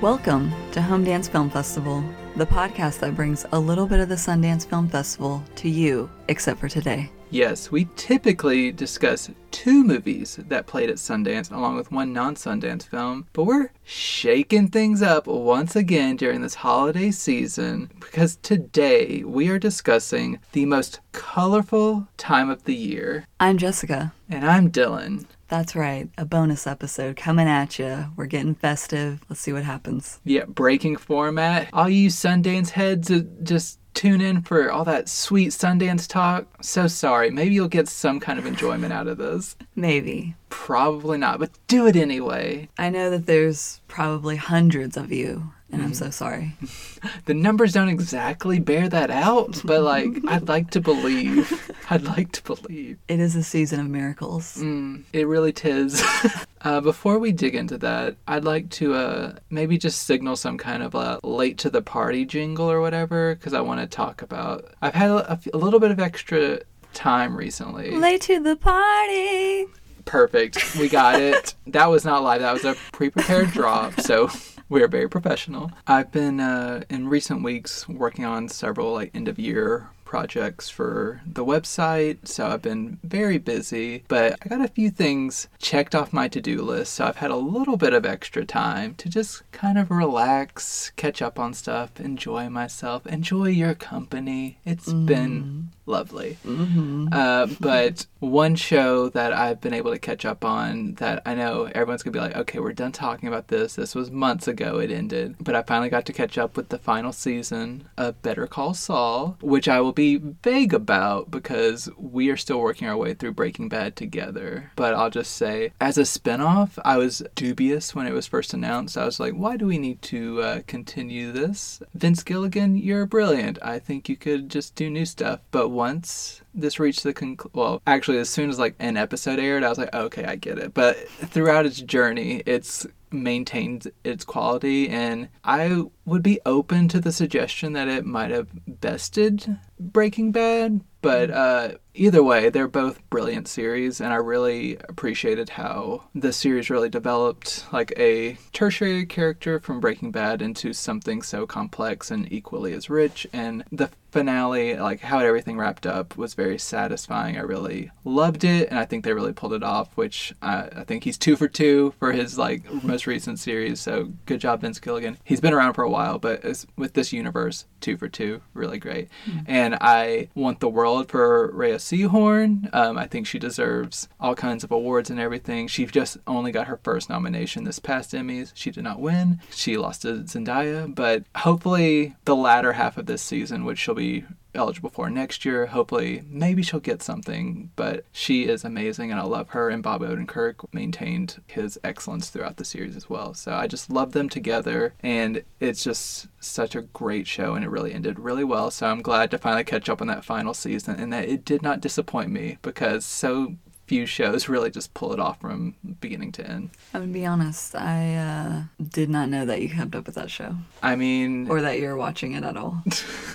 Welcome to Home Dance Film Festival, the podcast that brings a little bit of the Sundance Film Festival to you, except for today. Yes, we typically discuss two movies that played at Sundance along with one non Sundance film, but we're shaking things up once again during this holiday season because today we are discussing the most colorful time of the year. I'm Jessica. And I'm Dylan. That's right, a bonus episode coming at you. We're getting festive. Let's see what happens. Yeah, breaking format. All you Sundance heads just tune in for all that sweet Sundance talk. So sorry. Maybe you'll get some kind of enjoyment out of this. Maybe. Probably not, but do it anyway. I know that there's probably hundreds of you and I'm so mm-hmm. sorry. the numbers don't exactly bear that out, but like I'd like to believe. I'd like to believe. It is a season of miracles. Mm, it really tis. uh, before we dig into that, I'd like to uh, maybe just signal some kind of a late to the party jingle or whatever, because I want to talk about. I've had a, a little bit of extra time recently. Late to the party. Perfect. We got it. that was not live. That was a pre-prepared drop. So we are very professional. I've been uh, in recent weeks working on several like end of year projects for the website, so I've been very busy, but I got a few things checked off my to do list, so I've had a little bit of extra time to just kind of relax, catch up on stuff, enjoy myself, enjoy your company. It's mm. been lovely. Mm-hmm. Uh, but one show that I've been able to catch up on that I know everyone's gonna be like, okay, we're done talking about this. This was months ago, it ended. But I finally got to catch up with the final season of Better Call Saul, which I will be vague about because we are still working our way through Breaking Bad together. But I'll just say, as a spinoff, I was dubious when it was first announced. I was like, why do we need to uh, continue this? Vince Gilligan, you're brilliant. I think you could just do new stuff. But once this reached the conclusion, well, actually, as soon as like an episode aired, I was like, okay, I get it. But throughout its journey, it's maintained its quality, and I would be open to the suggestion that it might have bested Breaking Bad, but uh, either way, they're both brilliant series, and I really appreciated how the series really developed like a tertiary character from Breaking Bad into something so complex and equally as rich. And the finale, like how everything wrapped up, was very satisfying. I really loved it, and I think they really pulled it off. Which I, I think he's two for two for his like most recent series. So good job, Vince Gilligan. He's been around for a while, but with this universe, two for two, really great. Mm-hmm. And I want the world for Rhea Seehorn. Um, I think she deserves all kinds of awards and everything. She just only got her first nomination this past Emmys. She did not win. She lost to Zendaya, but hopefully the latter half of this season, which she'll be eligible for next year. Hopefully, maybe she'll get something, but she is amazing and I love her. And Bob Odenkirk maintained his excellence throughout the series as well. So I just love them together, and it's just such a great show, and it really ended really well. So I'm glad to finally catch up on that final season and that it did not disappoint me because so few shows really just pull it off from beginning to end. I'm gonna be honest, I uh, did not know that you kept up with that show. I mean, or that you're watching it at all.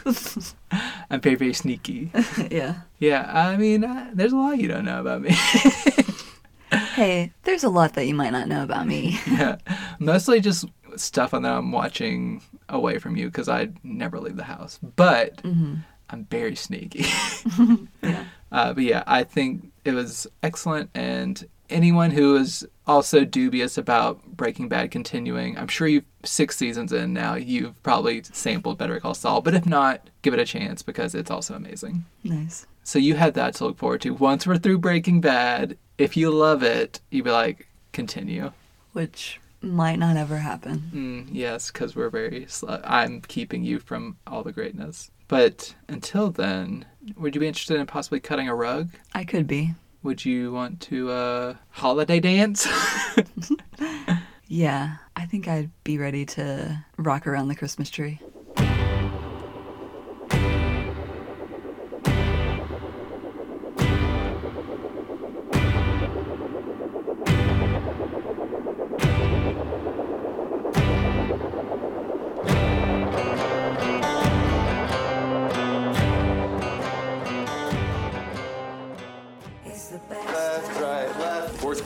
I'm very, very sneaky. yeah. Yeah, I mean, uh, there's a lot you don't know about me. hey, there's a lot that you might not know about me. yeah, mostly just stuff that I'm watching away from you because I never leave the house. But mm-hmm. I'm very sneaky. yeah. Uh, but yeah, I think it was excellent, and anyone who is also dubious about Breaking Bad continuing, I'm sure you've six seasons in now, you've probably sampled Better Call Saul. But if not, give it a chance because it's also amazing. Nice. So you have that to look forward to. Once we're through Breaking Bad, if you love it, you'd be like, continue. Which might not ever happen. Mm, yes, because we're very. Sl- I'm keeping you from all the greatness. But until then, would you be interested in possibly cutting a rug? I could be. Would you want to uh, holiday dance? yeah, I think I'd be ready to rock around the Christmas tree.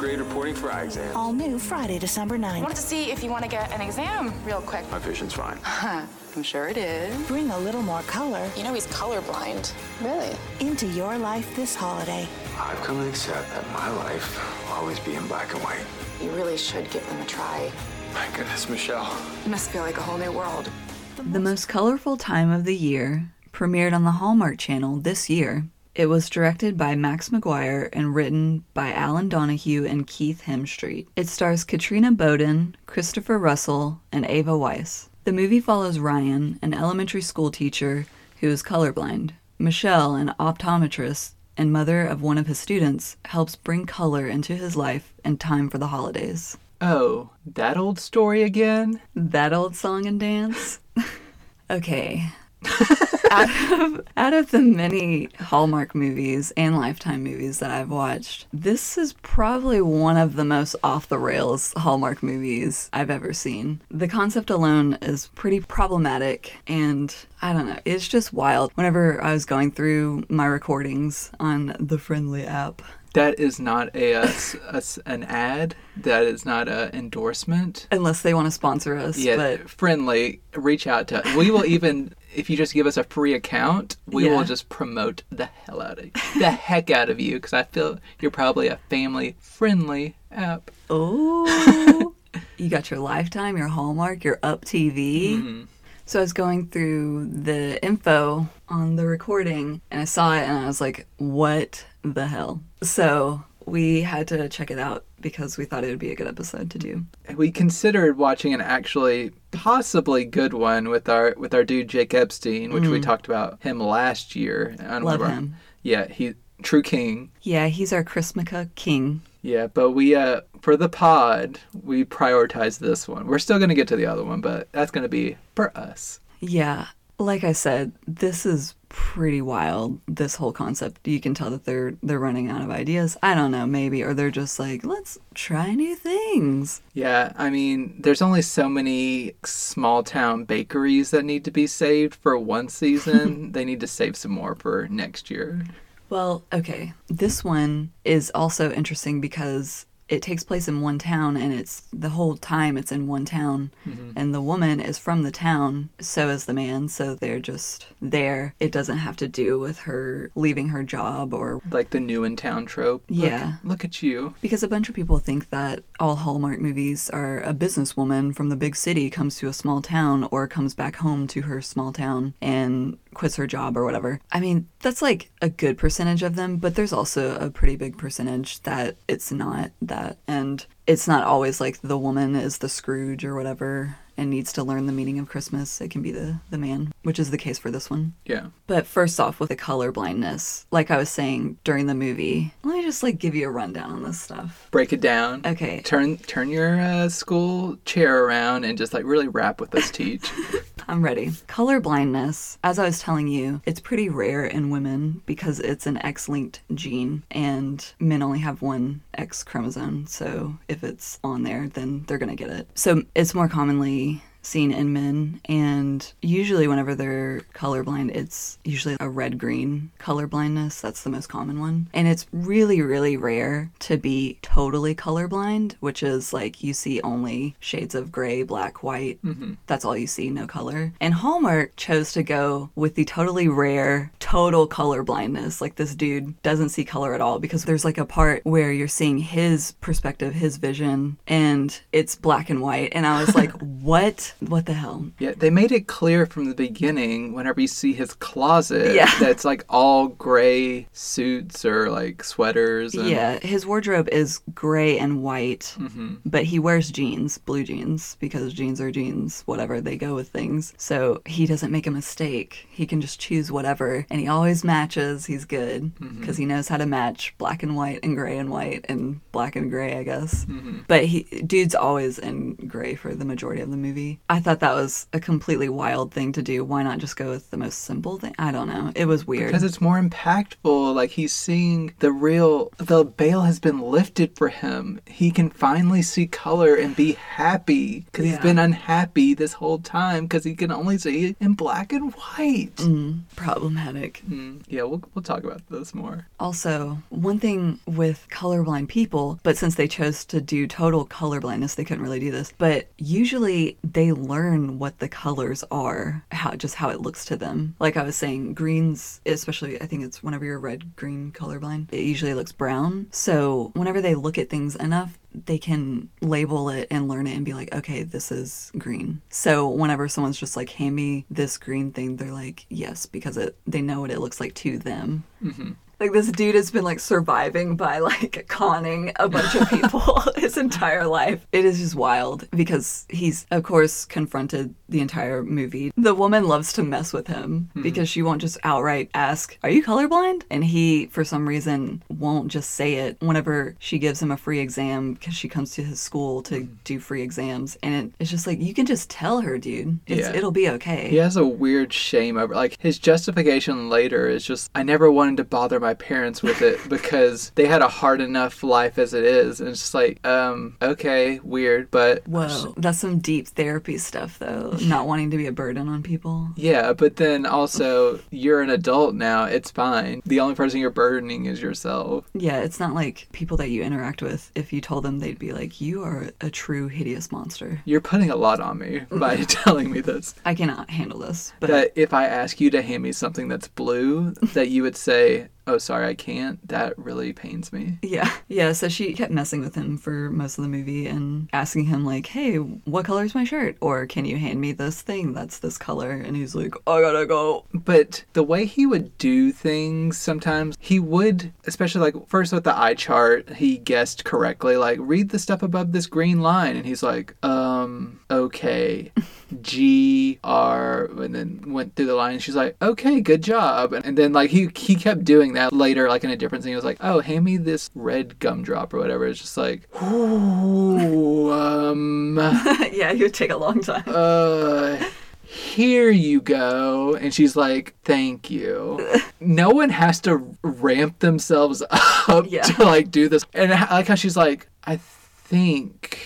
Grade reporting for eye exam. All new Friday, December 9th. I wanted to see if you want to get an exam real quick. My vision's fine. Huh. I'm sure it is. Bring a little more color You know he's colorblind. Really? into your life this holiday. I've come to accept that my life will always be in black and white. You really should give them a try. My goodness, Michelle. It must feel like a whole new world. The most colorful time of the year premiered on the Hallmark Channel this year. It was directed by Max McGuire and written by Alan Donahue and Keith Hemstreet. It stars Katrina Bowden, Christopher Russell, and Ava Weiss. The movie follows Ryan, an elementary school teacher who is colorblind. Michelle, an optometrist and mother of one of his students, helps bring color into his life in time for the holidays. Oh, that old story again? That old song and dance? okay. out, of, out of the many Hallmark movies and Lifetime movies that I've watched, this is probably one of the most off the rails Hallmark movies I've ever seen. The concept alone is pretty problematic, and I don't know, it's just wild. Whenever I was going through my recordings on the Frndly app, That is not a, a s- an ad. That is not an endorsement. unless they want to sponsor us, Yeah, but friendly. Reach out to us. We will even, if you just give us a free account, we Yeah. will just promote the hell out of you, the heck out of you, because I feel you're probably a family friendly app. Oh, you got your Lifetime, your Hallmark, your Up TV. Mm-hmm. So I was going through the info on the recording and I saw it and I was like, what the hell? So we had to check it out because we thought it would be a good episode to do. We considered watching an actually possibly good one with our with our dude Jake Epstein, which we talked about him last year. Mm. Love him. Yeah, he true king. Yeah, he's our Chrismukkah king. Yeah, but we uh for the pod we prioritized this one. We're still gonna get to the other one, but that's gonna be for us. Yeah, like I said, this is pretty wild. This whole concept. You can tell that they're they're running out of ideas. I don't know, maybe, or they're just like, let's try new things. Yeah, I mean, there's only so many small town bakeries that need to be saved for one season. they need to save some more for next year. Well, okay. This one is also interesting because it takes place in one town and it's the whole time it's in one town mm-hmm. and the woman is from the town so is the man so they're just there it doesn't have to do with her leaving her job or Like the new in town trope. Look- Yeah. Look, at you. because a bunch of people think that all Hallmark movies are a businesswoman from the big city comes to a small town or comes back home to her small town and quits her job or whatever. I mean, that's like a good percentage of them, but there's also a pretty big percentage that it's not that. And it's not always like the woman is the Scrooge or whatever and needs to learn the meaning of Christmas. It can be the, the man, which is the case for this one. Yeah. But first off, with the color blindness, like I was saying during the movie, me just like give you a rundown on this stuff. Break it down. Okay. Turn turn your uh, school chair around and just like really rap with us, teach. I'm ready. Color blindness, as I was telling you, it's pretty rare in women because it's an X linked gene and men only have one X chromosome. So if it's on there, then they're going to get it. So it's more commonly seen in men and usually whenever they're colorblind it's usually a red green color blindness that's the most common one. And it's really really rare to be totally colorblind which is like you see only shades of gray black white. Mm-hmm. That's all you see no color. And hallmark chose to go with the totally rare total color blindness like this dude doesn't see color at all because there's like a part where you're seeing his perspective his vision and it's black and white. And i was like what what the hell Yeah, they made it clear from the beginning whenever you see his closet Yeah. that it's like all gray suits or like sweaters. And, Yeah, his wardrobe is gray and white, mm-hmm. but he wears jeans, blue jeans, because jeans are jeans, whatever, they go with things. So he doesn't make a mistake. He can just choose whatever, and he always matches. He's good mm-hmm. because he knows how to match black and white and gray and white and black and gray, I guess. Mm-hmm. But he, dude's always in gray for the majority of the movie. Me. I thought that was a completely wild thing to do. Why not just go with the most simple thing? I don't know. It was weird. Because it's more impactful. Like he's seeing the real, the veil has been lifted for him. He can finally see color and be happy because he's been unhappy this whole time because he can only see it in black and white. Mm, problematic. Mm, yeah, we'll, we'll talk about this more. Also, one thing with colorblind people, but since they chose to do total colorblindness, they couldn't really do this. But usually they learn what the colors are, how just how it looks to them. Like I was saying, greens, especially I think it's whenever you're red green colorblind, it usually looks brown. So whenever they look at things enough, they can label it and learn it and be like, okay, this is green. So whenever someone's just like, hand me this green thing, they're like, yes, because it they know what it looks like to them. Mm-hmm. Like this dude has been like surviving by like conning a bunch of people his entire life. It is just wild because he's of course confronted the entire movie. The woman loves to mess with him hmm. because she won't just outright ask, "Are you colorblind?" And he for some reason won't just say it whenever she gives him a free exam because she comes to his school to hmm. do free exams and it, it's just like you can just tell her, dude. It's, Yeah. it'll be okay. He has a weird shame over like his justification later is just I never wanted to bother my parents with it because they had a hard enough life as it is and it's just like um okay weird but Whoa, that's some deep therapy stuff though. Not wanting to be a burden on people. yeah but then also you're an adult now it's fine the only person you're burdening is yourself Yeah, it's not like people that you interact with. If you told them, they'd be like, "You are a true hideous monster." you're putting a lot on me by telling me this I cannot handle this. But that if I ask you to hand me something that's blue that you would say oh sorry I can't that really pains me yeah, yeah. So she kept messing with him for most of the movie and asking him like, "Hey, what color is my shirt?" Or "Can you hand me this thing that's this color?" And he's like, "I gotta go." But the way he would do things sometimes, he would, especially like first with the eye chart, he guessed correctly, like, read the stuff above this green line. And he's like, um, okay. G R and then went through the line and she's like, Okay, good job. And then like he he kept doing that later, like in a different scene. He was like, Oh, hand me this red gumdrop or whatever. It's just like Ooh, um yeah, it would take a long time. uh here you go and she's like thank you no one has to ramp themselves up Yeah. to like do this and I like how she's like i think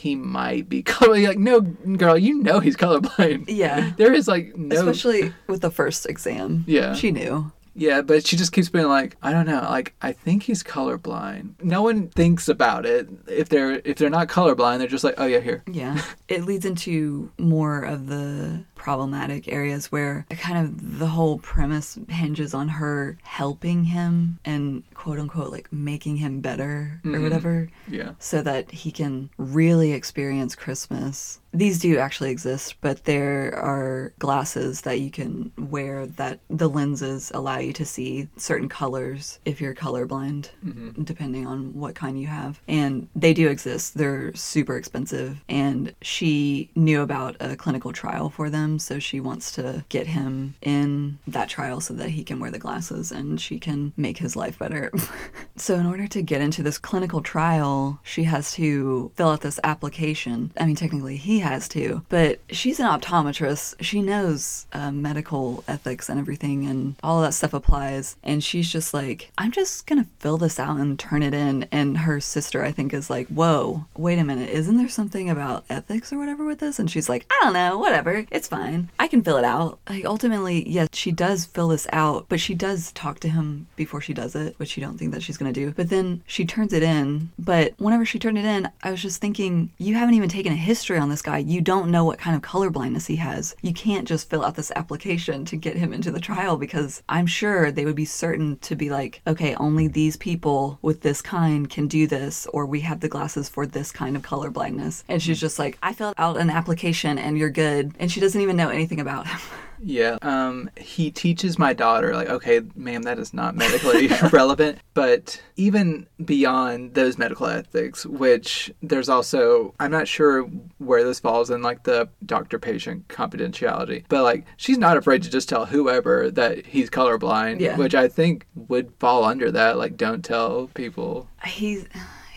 he might be colorblind. like no girl you know he's colorblind Yeah. there is like no Especially with the first exam. Yeah. She knew. Yeah but she just keeps being like i don't know like i think he's colorblind no one thinks about it if they're if they're not colorblind they're just like oh yeah here Yeah. It leads into more of the problematic areas where kind of the whole premise hinges on her helping him and quote unquote like making him better or mm-hmm. whatever yeah so that he can really experience Christmas. These do actually exist, but there are glasses that you can wear that the lenses allow you to see certain colors if you're colorblind, mm-hmm. depending on what kind you have. And they do exist. They're super expensive. And she knew about a clinical trial for them, so she wants to get him in that trial so that he can wear the glasses and she can make his life better. so, in order to get into this clinical trial, she has to fill out this application. I mean, technically, he has to, but she's an optometrist. She knows uh, medical ethics and everything, and all that stuff applies. And she's just like, I'm just gonna fill this out and turn it in. And her sister, I think, is like, Whoa, wait a minute, isn't there something about ethics or whatever with this? And she's like, I don't know, whatever, it's fine. I can fill it out. Like, ultimately, yes, she does fill this out, but she does talk to him before she does it, which you don't think that she's gonna do. But then she turns it in. But whenever she turned it in, I was just thinking, you haven't even taken a history on this guy. You don't know what kind of color blindness he has. You can't just fill out this application to get him into the trial because I'm sure they would be certain to be like, okay, only these people with this kind can do this, or we have the glasses for this kind of color blindness. And she's mm-hmm. just like, I filled out an application and you're good. And she doesn't even know anything about him. Yeah. Um, he teaches my daughter, like, okay, ma'am, that is not medically relevant. But even beyond those medical ethics, which there's also, I'm not sure where this falls in like the doctor patient confidentiality, but like, she's not afraid to just tell whoever that he's colorblind, Yeah. which I think would fall under that. Like, don't tell people. he's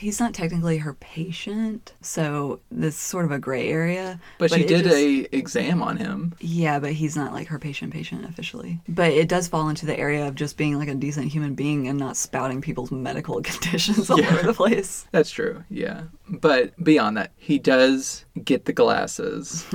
he's not technically her patient, so this is sort of a gray area. But, she did just- a exam on him. Yeah, but he's not like her patient patient officially. But it does fall into the area of just being like a decent human being and not spouting people's medical conditions all Yeah. over the place. That's true, yeah. But beyond that, he does get the glasses.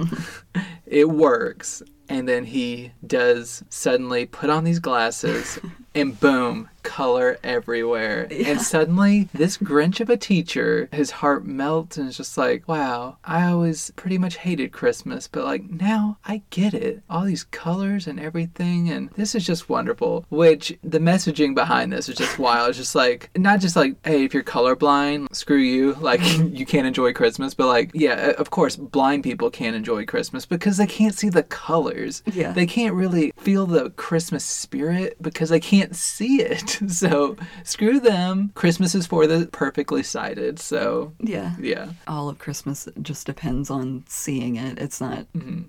it works. And then he does suddenly put on these glasses and boom, color everywhere. And suddenly, this Grinch of a teacher, his heart melts and is just like, wow, I always pretty much hated Christmas, but like now I get it. All these colors and everything. And this is just wonderful. Which the messaging behind this is just wild. It's just like, not just like, hey, if you're colorblind, screw you. Like, you can't enjoy Christmas. But like, yeah, uh, of course, blind people can't enjoy Christmas because they can't see the colors. Yeah. They can't really feel the Christmas spirit because they can't see it. So screw them. Christmas is for the perfectly sighted. So Yeah. yeah. All of Christmas just depends on seeing it. It's not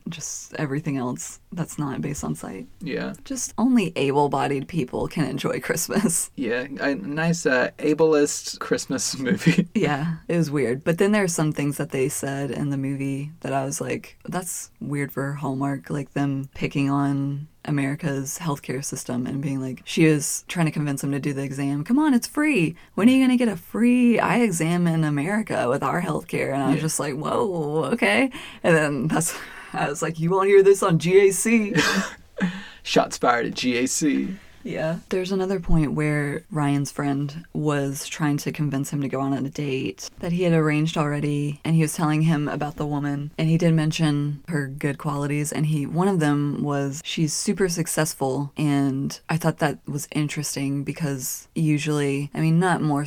just everything else that's not based on sight. Yeah. Just only able bodied people can enjoy Christmas. Yeah. A nice uh, ableist Christmas movie. Yeah, it was weird. But then there are some things that they said in the movie that I was like, that's weird for Hallmark, like them picking on America's healthcare system and being like, she was trying to convince him to do the exam. Come on, it's free. When are you going to get a free eye exam in America with our healthcare? And I was just like, whoa, okay. And then that's, I was like, you won't hear this on GAC. Shots fired at GAC. Yeah. There's another point where Ryan's friend was trying to convince him to go on a date that he had arranged already and he was telling him about the woman and he did mention her good qualities and he one of them was she's super successful and I thought that was interesting because usually I mean not more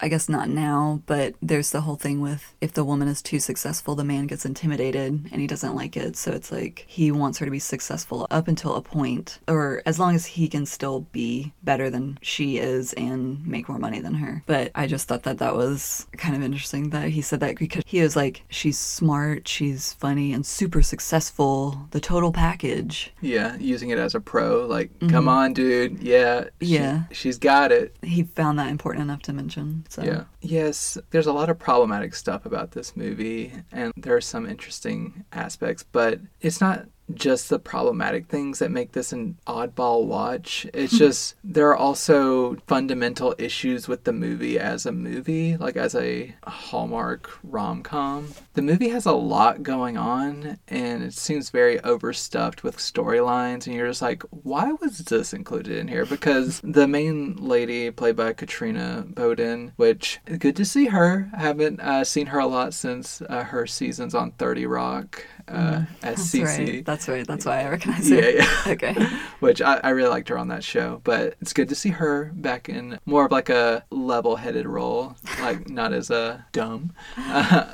I guess not now, but there's the whole thing with if the woman is too successful, the man gets intimidated and he doesn't like it. So it's like he wants her to be successful up until a point, or as long as he can still be better than she is and make more money than her. But I just thought that that was kind of interesting that he said that because he was like, she's smart, she's funny, and super successful, the total package. Yeah. Using it as a pro. Like, come mm-hmm. on, dude. Yeah. she- Yeah. She's got it. He found that important enough to mention. So. Yeah. Yes, there's a lot of problematic stuff about this movie, and there are some interesting aspects, but it's not just the problematic things that make this an oddball watch. It's just there are also fundamental issues with the movie as a movie, like as a Hallmark rom com. The movie has a lot going on, and it seems very overstuffed with storylines, and you're just like, why was this included in here? Because the main lady, played by Katrina Bowden, which good to see her. I haven't uh, seen her a lot since uh, her seasons on 30 Rock uh, as That's Cerie. right. That's right. That's why I recognize Yeah, her. yeah. Okay. which I, I really liked her on that show. But it's good to see her back in more of like a level-headed role, like not as a dumb.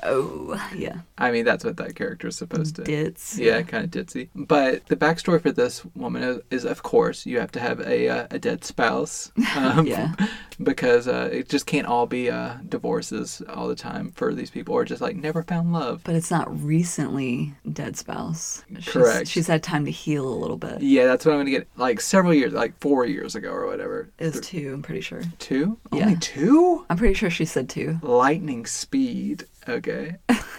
Oh, yeah. I mean, that's what that character is supposed to. Dits. Yeah, kind of ditzy. But the backstory for this woman is, is of course, you have to have a uh, a dead spouse. Um, Yeah. Because uh, it just can't all be uh, divorces all the time for these people, or just like never found love. But it's not recently dead spouse. She's, Correct. She's had time to heal a little bit. Yeah, that's what I'm gonna get. Like several years, like four years ago or whatever. It was two, I'm pretty sure. Two? Yeah. Only two? I'm pretty sure she said two. lightning speed. Okay.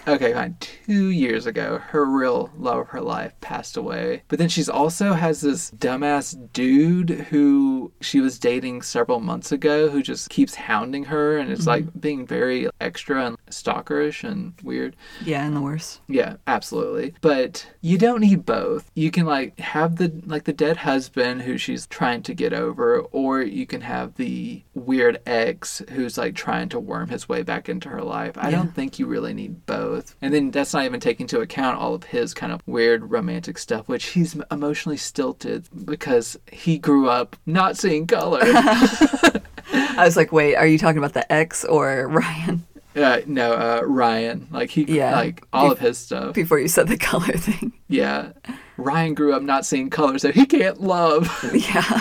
Okay, fine. Two years ago, her real love of her life passed away. But then she's also has this dumbass dude who she was dating several months ago who just keeps hounding her and is like mm-hmm. being very extra and stalkerish and weird. Yeah, and the worst. Yeah, absolutely. But you don't need both. You can like have the like the dead husband who she's trying to get over, or you can have the weird ex who's like trying to worm his way back into her life. I Yeah. don't think you really need both. And then that's not even taking into account all of his kind of weird romantic stuff, which he's emotionally stilted because he grew up not seeing color. I was like, wait, are you talking about the ex or Ryan? uh, no, uh, Ryan, like he, Yeah. like all of his stuff. Before you said the color thing. Yeah. Ryan grew up not seeing color, so he can't love. Yeah.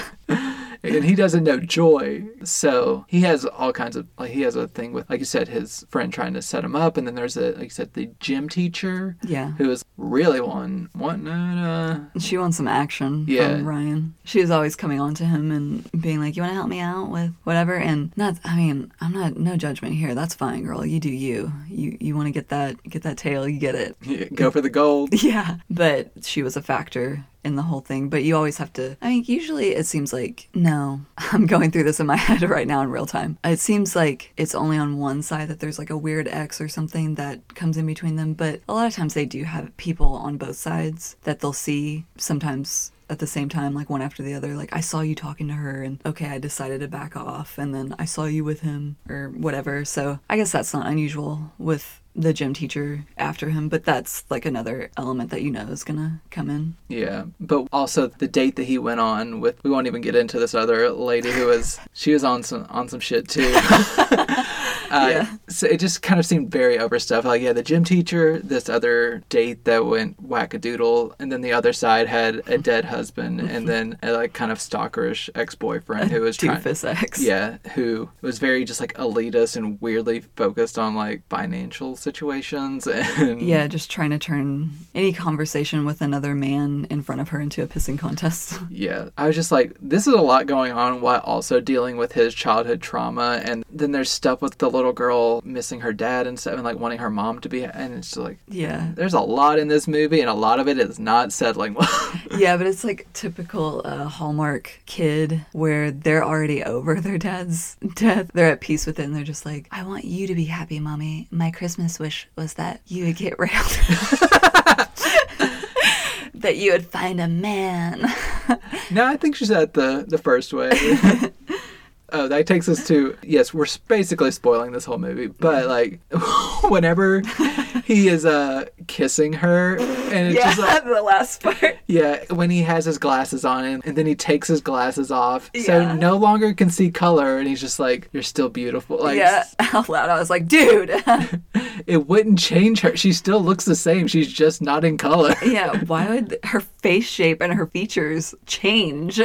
And he doesn't know joy. So he has all kinds of like he has a thing with like you said his friend trying to set him up, and then there's a like you said the gym teacher Yeah. who is really wanting wanting uh, She wants some action Yeah. from Ryan. She was always coming on to him and being like, "You want to help me out with whatever?" And not, I mean, I'm not no judgment here. That's fine, girl. You do you. You you want to get that get that tail. You get it. go for the gold. Yeah, but she was a factor in the whole thing. But you always have to. I mean, usually it seems like no. I'm going through this in my head right now in real time. It seems like it's only on one side that there's like a weird X or something that comes in between them. But a lot of times they do have people on both sides that they'll see. Sometimes at the same time, like one after the other. Like I saw you talking to her, and okay, I decided to back off, and then I saw you with him or whatever. So I guess that's not unusual with the gym teacher after him, but that's like another element that you know is gonna come in. Yeah, but also the date that he went on with we won't even get into this other lady who was she was on some on some shit too. uh, Yeah. So it just kind of seemed very overstuffed. Like yeah, the gym teacher, this other date that went wackadoodle, and then the other side had a dead husband, and then a like kind of stalkerish ex boyfriend who was trying. Doofus X. Yeah, who was very just like elitist and weirdly focused on like financial situations and Yeah, just trying to turn any conversation with another man in front of her into a pissing contest. Yeah, I was just like, this is a lot going on while also dealing with his childhood trauma, and then there's stuff with the little girl missing her dad and stuff, and like wanting her mom to be, and it's just like, yeah. there's a lot in this movie, and a lot of it is not settling well. Yeah, but it's like typical uh, Hallmark kid where they're already over their dad's death. They're at peace with it and they're just like, I want you to be happy, mommy. My Christmas wish was that you would get railed. that you would find a man. no, I think she said the the first way. Oh, that takes us to yes, we're basically spoiling this whole movie, but like whenever he is uh kissing her and it's yeah, just like the last part. Yeah, when he has his glasses on and, and then he takes his glasses off, so no longer can see color, and he's just like, "You're still beautiful." Like, yeah, out loud. I was like, dude. it wouldn't change her. She still looks the same. She's just not in color. yeah, why would her face shape and her features change?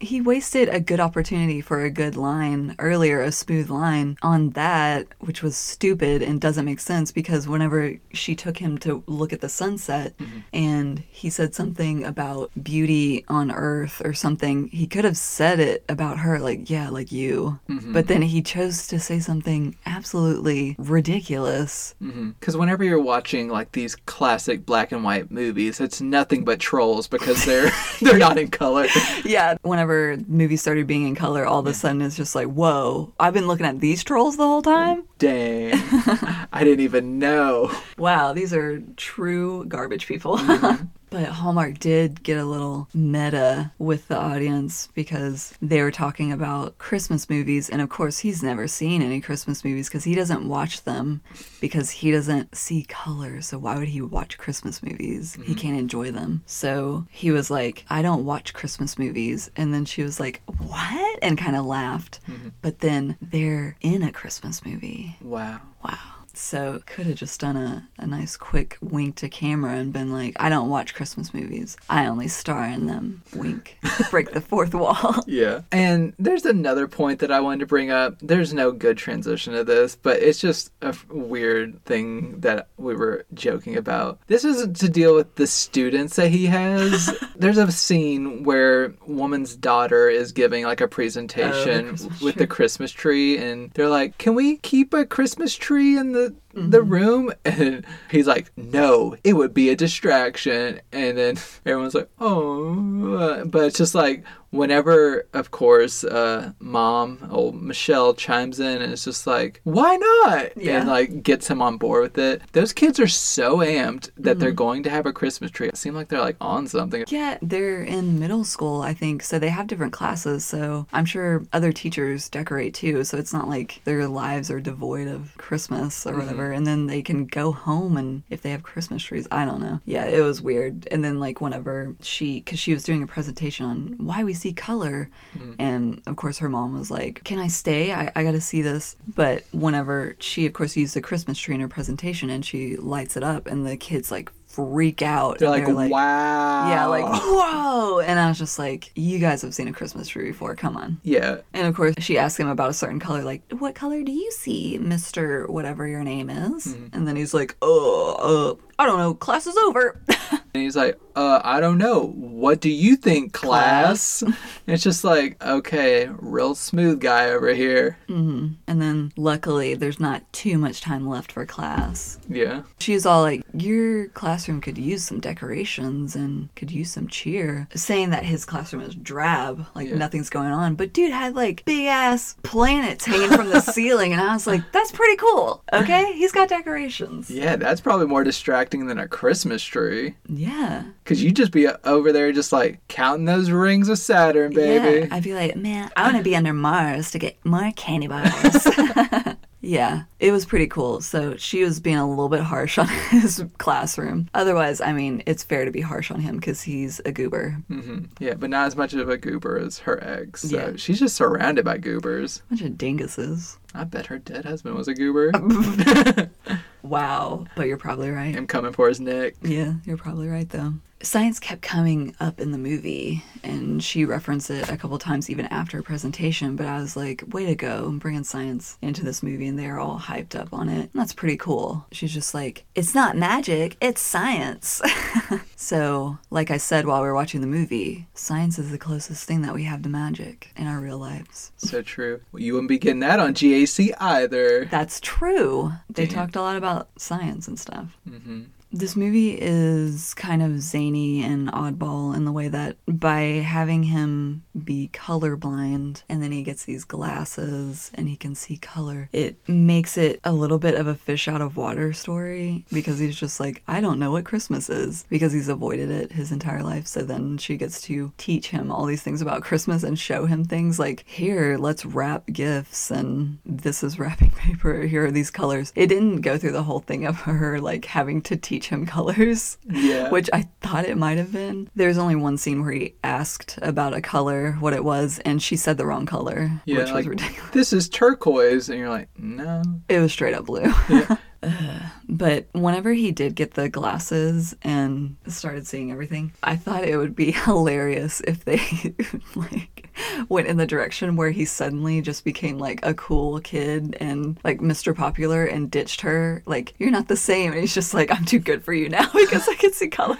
He wasted a good opportunity for a good line earlier, a smooth line on that, which was stupid and doesn't make sense because whenever she took him to look at the sunset mm-hmm. and he said something about beauty on earth or something, he could have said it about her, like, yeah, like you. Mm-hmm. But then he chose to say something absolutely ridiculous. Mm-hmm. Because whenever you're watching like these classic black and white movies, it's nothing but trolls because they're they're not in color. Yeah, whenever movies started being in color, all of a sudden it's just like, whoa, I've been looking at these trolls the whole time? Dang, I didn't even know. Wow, these are true garbage people. Mm-hmm. but Hallmark did get a little meta with the audience because they were talking about Christmas movies. And of course, he's never seen any Christmas movies because he doesn't watch them because he doesn't see color. So why would he watch Christmas movies? He mm-hmm. can't enjoy them. So he was like, I don't watch Christmas movies. And then she was like, What? And kind of laughed. Mm-hmm. But then they're in a Christmas movie. Wow. Wow. So could have just done a, a nice quick wink to camera and been like, I don't watch Christmas movies. I only star in them. Wink. Break the fourth wall. Yeah. And there's another point that I wanted to bring up. There's no good transition to this, but it's just a f- weird thing that we were joking about. This is to deal with the students that he has. there's a scene where woman's daughter is giving like a oh, presentation Christmas with tree. the Christmas tree and they're like, "Can we keep a Christmas tree in the the room?" And he's like, "No, it would be a distraction." And then everyone's like, "Oh." uh," But it's just like whenever of course uh mom old michelle chimes in and it's just like why not Yeah. and like gets him on board with it those kids are so amped that they're going to have a christmas tree it seems like they're like on something yeah, they're in middle school, I think. So they have different classes. So I'm sure other teachers decorate too. So it's not like their lives are devoid of Christmas or whatever. And then they can go home and if they have Christmas trees, I don't know. Yeah, it was weird. And then, like, whenever she, because she was doing a presentation on why we see color. Mm. And of course, her mom was like, Can I stay? I, I got to see this. But whenever she, of course, used the Christmas tree in her presentation and she lights it up, and the kids like freak out. They're and like, wow. Yeah, like, whoa. And I was just like, you guys have seen a Christmas tree before. Come on. yeah. And of course, she asked him about a certain color, like, what color do you see, Mr. whatever your name is? Mm-hmm. And then he's like, uh, uh, I don't know, class is over. And he's like, uh, I don't know. What do you think, class? it's just like, okay, real smooth guy over here. and then luckily, there's not too much time left for class. Yeah. She's all like, Your classroom could use some decorations and could use some cheer. Saying that his classroom is drab, like Yeah. nothing's going on. But dude had like big ass planets hanging from the ceiling. And I was like, That's pretty cool. Okay? He's got decorations. Yeah, that's probably more distracting than a Christmas tree. Yeah. Cause you'd just be over there just like counting those rings of Saturn, baby. Yeah. I'd be like, Man, I want to be under Mars to get more candy bars. Yeah, it was pretty cool. So she was being a little bit harsh on his classroom. Otherwise, I mean, it's fair to be harsh on him because he's a goober. Mm-hmm. Yeah, but not as much of a goober as her ex. So Yeah. she's just surrounded by goobers. Bunch of dinguses. I bet her dead husband was a goober. Wow, but you're probably right. I'm coming for his neck. Yeah, you're probably right though. Science kept coming up in the movie, and she referenced it a couple times even after her presentation. But I was like, way to go, bringing science into this movie, and they're all hyped up on it. And that's pretty cool. She's just like, it's not magic, it's science. so, like I said while we were watching the movie, science is the closest thing that we have to magic in our real lives. So true. Well, you wouldn't be getting that on GAC either. That's true. They Damn. talked a lot about science and stuff. Mm-hmm. This movie is kind of zany and oddball in the way that by having him be colorblind and then he gets these glasses and he can see color, it makes it a little bit of a fish out of water story because he's just like, I don't know what Christmas is because he's avoided it his entire life. So then she gets to teach him all these things about Christmas and show him things like, here, let's wrap gifts and this is wrapping paper. Here are these colors. It didn't go through the whole thing of her like having to teach him colors, Yeah. which I thought it might have been. There's only one scene where he asked about a color, what it was, and she said the wrong color, Yeah, which was like, ridiculous. This is turquoise. And you're like, no. It was straight up blue. Ugh. but whenever he did get the glasses and started seeing everything, I thought it would be hilarious if they like went in the direction where he suddenly just became like a cool kid and like Mr. Popular and ditched her. Like, you're not the same. And he's just like, I'm too good for you now because I can see color.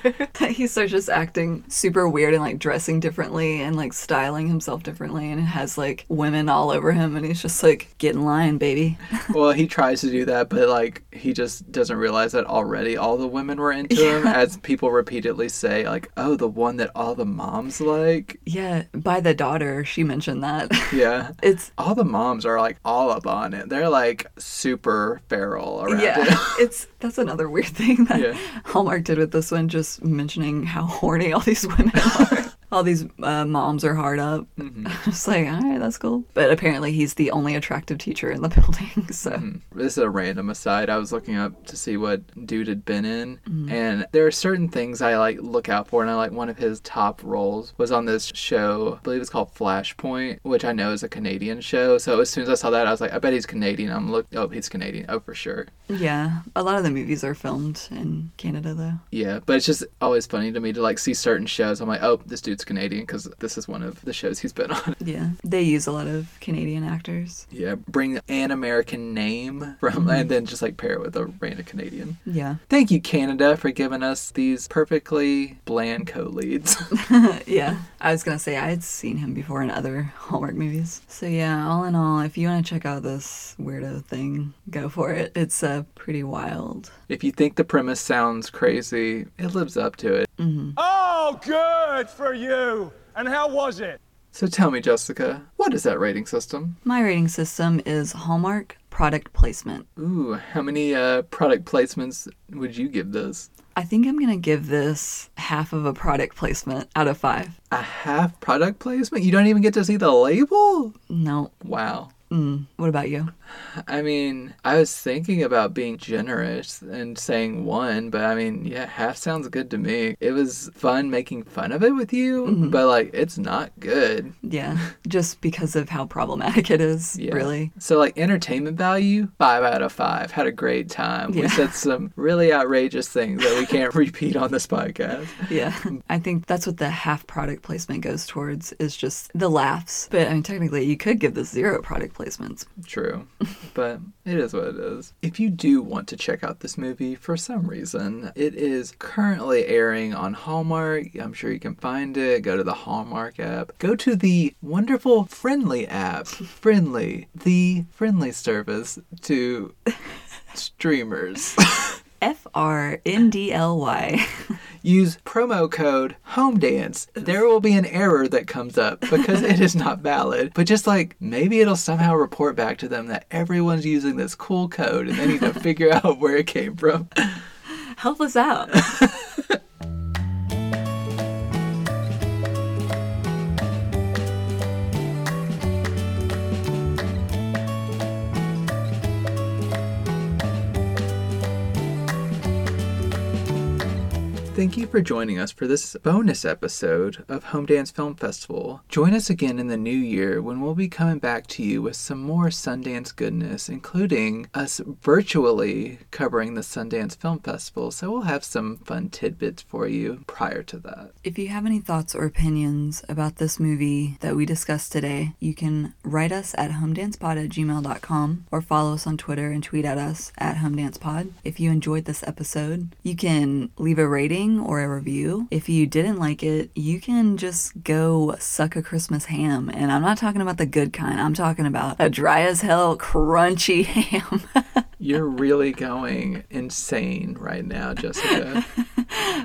he starts just acting super weird and like dressing differently and like styling himself differently and has like women all over him and he's just like, get in line, baby. Well, he tries to do that, but like he just doesn't realize that already all the women were into him, as people repeatedly say, like, "Oh, the one that all the moms like." Yeah, by the daughter, she mentioned that. Yeah, It's all the moms are like all up on it. They're like super feral around yeah, it. it's that's another weird thing that Yeah. Hallmark did with this one, just mentioning how horny all these women are. All these uh, moms are hard up. Mm-hmm. Just like, all right, that's cool. But apparently, he's the only attractive teacher in the building. So Mm-hmm. This is a random aside. I was looking up to see what dude had been in, Mm. and there are certain things I like look out for. And I like one of his top roles was on this show. I believe it's called Flashpoint, which I know is a Canadian show. So as soon as I saw that, I was like, I bet he's Canadian. I'm look. Oh, he's Canadian. Oh, for sure. yeah, a lot of the movies are filmed in Canada, though. Yeah, but it's just always funny to me to like see certain shows. I'm like, oh, this dude's Canadian because this is one of the shows he's been on. Yeah, they use a lot of Canadian actors. yeah, bring an American name from, and then just like pair it with a random Canadian. Yeah, Thank you, Canada, for giving us these perfectly bland co-leads. yeah. I was gonna say I had seen him before in other Hallmark movies. So yeah, all in all, if you want to check out this weirdo thing, go for it. It's uh, pretty wild. if you think the premise sounds crazy, it lives up to it. Oh, good for you. And how was it? So tell me, Jessica, what is that rating system? My rating system is Hallmark product placement. Ooh, how many uh, product placements would you give this? I think I'm gonna give this half of a product placement out of five. A half product placement? You don't even get to see the label? No, Wow. Mm. What about you? I mean, I was thinking about being generous and saying one, but I mean, yeah, half sounds good to me. It was fun making fun of it with you, mm-hmm. but like, it's not good. Yeah, just because of how problematic it is, Yeah. really. So, like, entertainment value, five out of five. Had a great time. We said some really outrageous things that we can't repeat on this podcast. Yeah. I think that's what the half product placement goes towards is just the laughs. But I mean, technically, you could give this zero product placements. True, but it is what it is. If you do want to check out this movie for some reason, it is currently airing on Hallmark. I'm sure you can find it. Go to the Hallmark app. Go to the wonderful Frndly app. Frndly, the friendly service to streamers. F R N D L Y. Use promo code HOMEDANCE. There will be an error that comes up because it is not valid. But just like maybe it'll somehow report back to them that everyone's using this cool code and they need to figure out where it came from. Help us out. Thank you for joining us for this bonus episode of Home Dance Film Festival. Join us again in the new year when we'll be coming back to you with some more Sundance goodness, including us virtually covering the Sundance Film Festival. So we'll have some fun tidbits for you prior to that. If you have any thoughts or opinions about this movie that we discussed today, you can write us at homedancepod at gmail.com or follow us on Twitter and tweet at us at homedancepod. If you enjoyed this episode, you can leave a rating or a review. If you didn't like it, you can just go suck a Christmas ham. And I'm not talking about the good kind, I'm talking about a dry as hell, crunchy ham. You're really going insane right now, Jessica.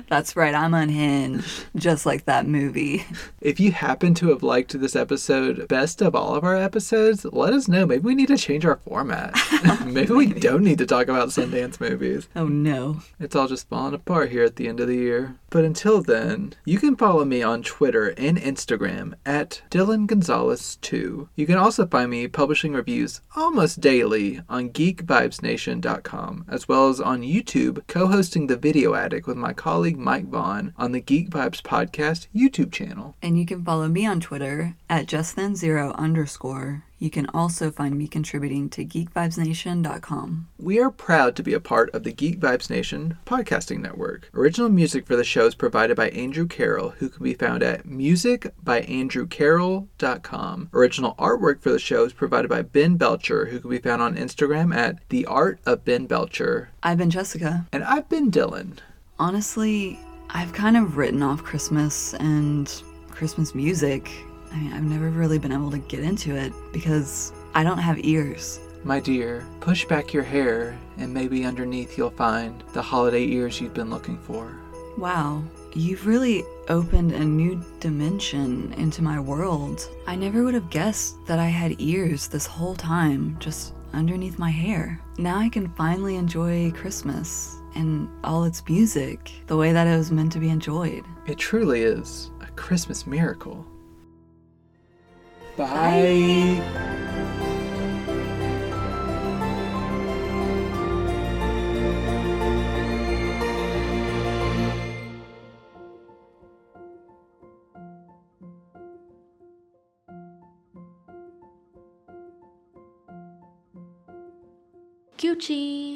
That's right, I'm unhinged, just like that movie. if you happen to have liked this episode best of all of our episodes, let us know. Maybe we need to change our format. Maybe we don't need to talk about Sundance movies. Oh no. It's all just falling apart here at the end of the year. But until then, you can follow me on Twitter and Instagram at Dylan Gonzalez 2. You can also find me publishing reviews almost daily on geekvibesnation.com, as well as on YouTube, co-hosting The Video Attic with my colleague Mike Vaughn on the Geek Vibes Podcast YouTube channel. And you can follow me on Twitter at justthen0 underscore. You can also find me contributing to geekvibesnation.com. We are proud to be a part of the Geek Vibes Nation podcasting network. Original music for the show is provided by Andrew Carroll, who can be found at musicbyandrewcarroll.com. Original artwork for the show is provided by Ben Belcher, who can be found on Instagram at the art of Ben Belcher. I've been Jessica. And I've been Dylan. Honestly, I've kind of written off Christmas and Christmas music. I mean, I've never really been able to get into it because I don't have ears. My dear, push back your hair, and maybe underneath you'll find the holiday ears you've been looking for. Wow, you've really opened a new dimension into my world. I never would have guessed that I had ears this whole time, just underneath my hair. Now I can finally enjoy Christmas and all its music the way that it was meant to be enjoyed. It truly is a Christmas miracle. Bye. Gucci.